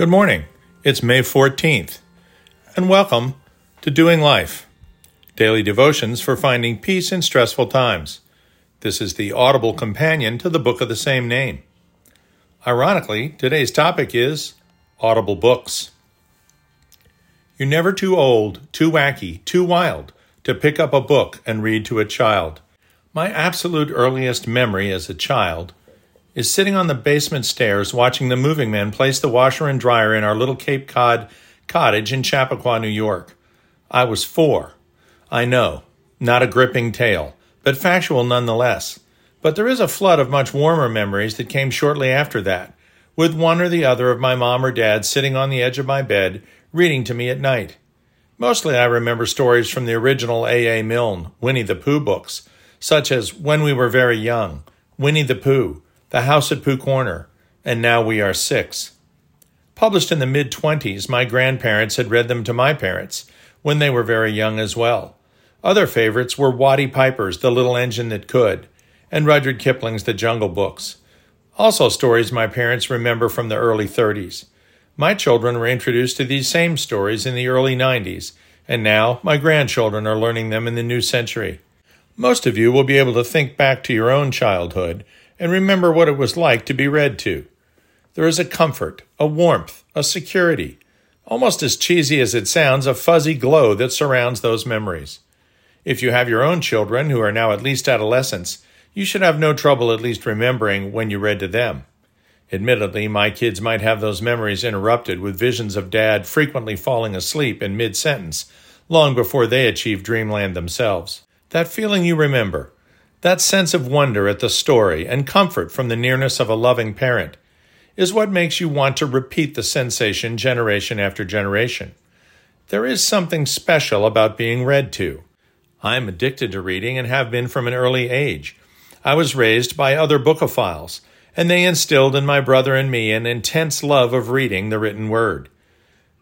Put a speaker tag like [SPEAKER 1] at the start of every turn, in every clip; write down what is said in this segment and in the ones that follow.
[SPEAKER 1] Good morning. It's May 14th, and welcome to Doing Life Daily Devotions for Finding Peace in Stressful Times. This is the audible companion to the book of the same name. Ironically, today's topic is Audible Books. You're never too old, too wacky, too wild to pick up a book and read to a child. My absolute earliest memory as a child is sitting on the basement stairs watching the moving men place the washer and dryer in our little Cape Cod cottage in Chappaqua, New York. I was four. I know, not a gripping tale, but factual nonetheless. But there is a flood of much warmer memories that came shortly after that, with one or the other of my mom or dad sitting on the edge of my bed, reading to me at night. Mostly I remember stories from the original A.A. Milne, Winnie the Pooh books, such as When We Were Very Young, Winnie the Pooh, the House at Pooh Corner, and Now We Are Six. Published in the mid 20s, my grandparents had read them to my parents when they were very young as well. Other favorites were Watty Piper's The Little Engine That Could and Rudyard Kipling's The Jungle Books. Also, stories my parents remember from the early 30s. My children were introduced to these same stories in the early 90s, and now my grandchildren are learning them in the new century. Most of you will be able to think back to your own childhood and remember what it was like to be read to. There is a comfort, a warmth, a security, almost as cheesy as it sounds, a fuzzy glow that surrounds those memories. If you have your own children who are now at least adolescents, you should have no trouble at least remembering when you read to them. Admittedly, my kids might have those memories interrupted with visions of dad frequently falling asleep in mid sentence, long before they achieve dreamland themselves. That feeling you remember, that sense of wonder at the story and comfort from the nearness of a loving parent is what makes you want to repeat the sensation generation after generation. There is something special about being read to. I am addicted to reading and have been from an early age. I was raised by other bookophiles, and they instilled in my brother and me an intense love of reading the written word.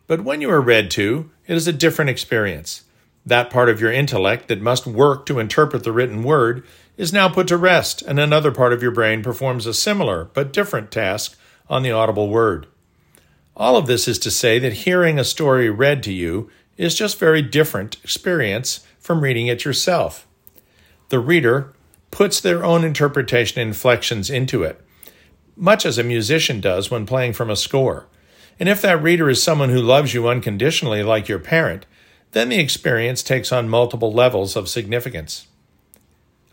[SPEAKER 1] But when you are read to, it is a different experience. That part of your intellect that must work to interpret the written word is now put to rest, and another part of your brain performs a similar but different task on the audible word. All of this is to say that hearing a story read to you is just very different experience from reading it yourself. The reader puts their own interpretation inflections into it, much as a musician does when playing from a score. And if that reader is someone who loves you unconditionally like your parent, then the experience takes on multiple levels of significance.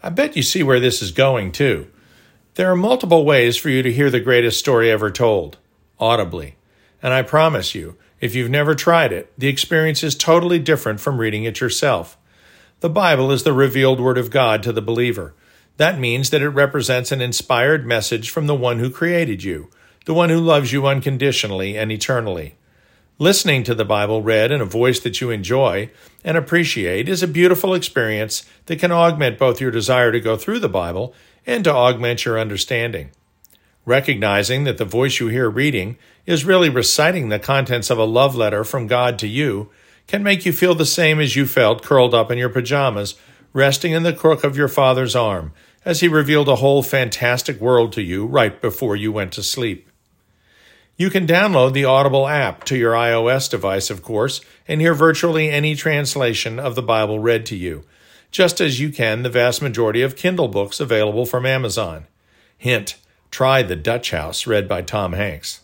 [SPEAKER 1] I bet you see where this is going, too. There are multiple ways for you to hear the greatest story ever told, audibly. And I promise you, if you've never tried it, the experience is totally different from reading it yourself. The Bible is the revealed Word of God to the believer. That means that it represents an inspired message from the one who created you, the one who loves you unconditionally and eternally. Listening to the Bible read in a voice that you enjoy and appreciate is a beautiful experience that can augment both your desire to go through the Bible and to augment your understanding. Recognizing that the voice you hear reading is really reciting the contents of a love letter from God to you can make you feel the same as you felt curled up in your pajamas, resting in the crook of your father's arm, as he revealed a whole fantastic world to you right before you went to sleep. You can download the Audible app to your iOS device, of course, and hear virtually any translation of the Bible read to you, just as you can the vast majority of Kindle books available from Amazon. Hint, try The Dutch House, read by Tom Hanks.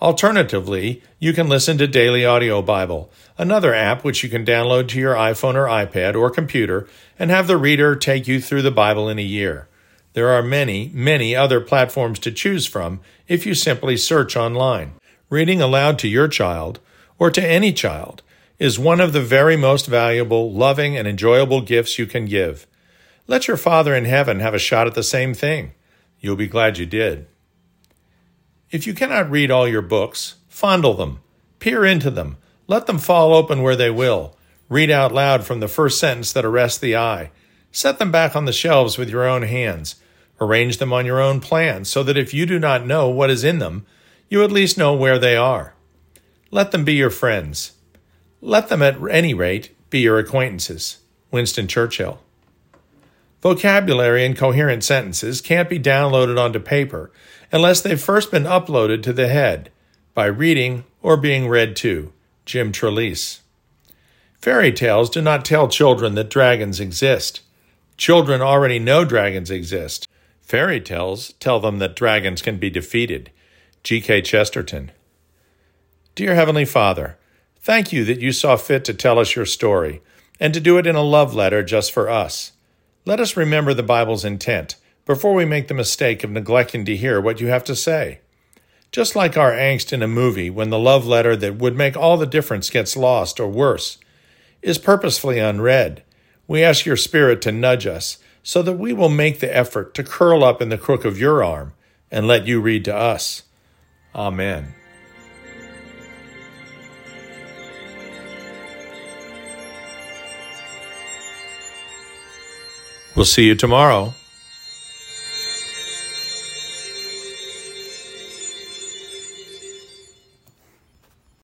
[SPEAKER 1] Alternatively, you can listen to Daily Audio Bible, another app which you can download to your iPhone or iPad or computer and have the reader take you through the Bible in a year. There are many, many other platforms to choose from if you simply search online. Reading aloud to your child, or to any child, is one of the very most valuable, loving, and enjoyable gifts you can give. Let your Father in heaven have a shot at the same thing. You'll be glad you did. If you cannot read all your books, fondle them, peer into them, let them fall open where they will. Read out loud from the first sentence that arrests the eye. Set them back on the shelves with your own hands. Arrange them on your own plan so that if you do not know what is in them, you at least know where they are. Let them be your friends. Let them, at any rate, be your acquaintances. Winston Churchill. Vocabulary and coherent sentences can't be downloaded onto paper unless they've first been uploaded to the head. by reading or being read to. Jim Trelease. Fairy tales do not tell children that dragons exist. Children already know dragons exist. Fairy tales tell them that dragons can be defeated. G.K. Chesterton. Dear Heavenly Father, thank you that you saw fit to tell us your story and to do it in a love letter just for us. Let us remember the Bible's intent before we make the mistake of neglecting to hear what you have to say. Just like our angst in a movie when the love letter that would make all the difference gets lost or worse, is purposefully unread, we ask your Spirit to nudge us so that we will make the effort to curl up in the crook of your arm and let you read to us. Amen. We'll see you tomorrow.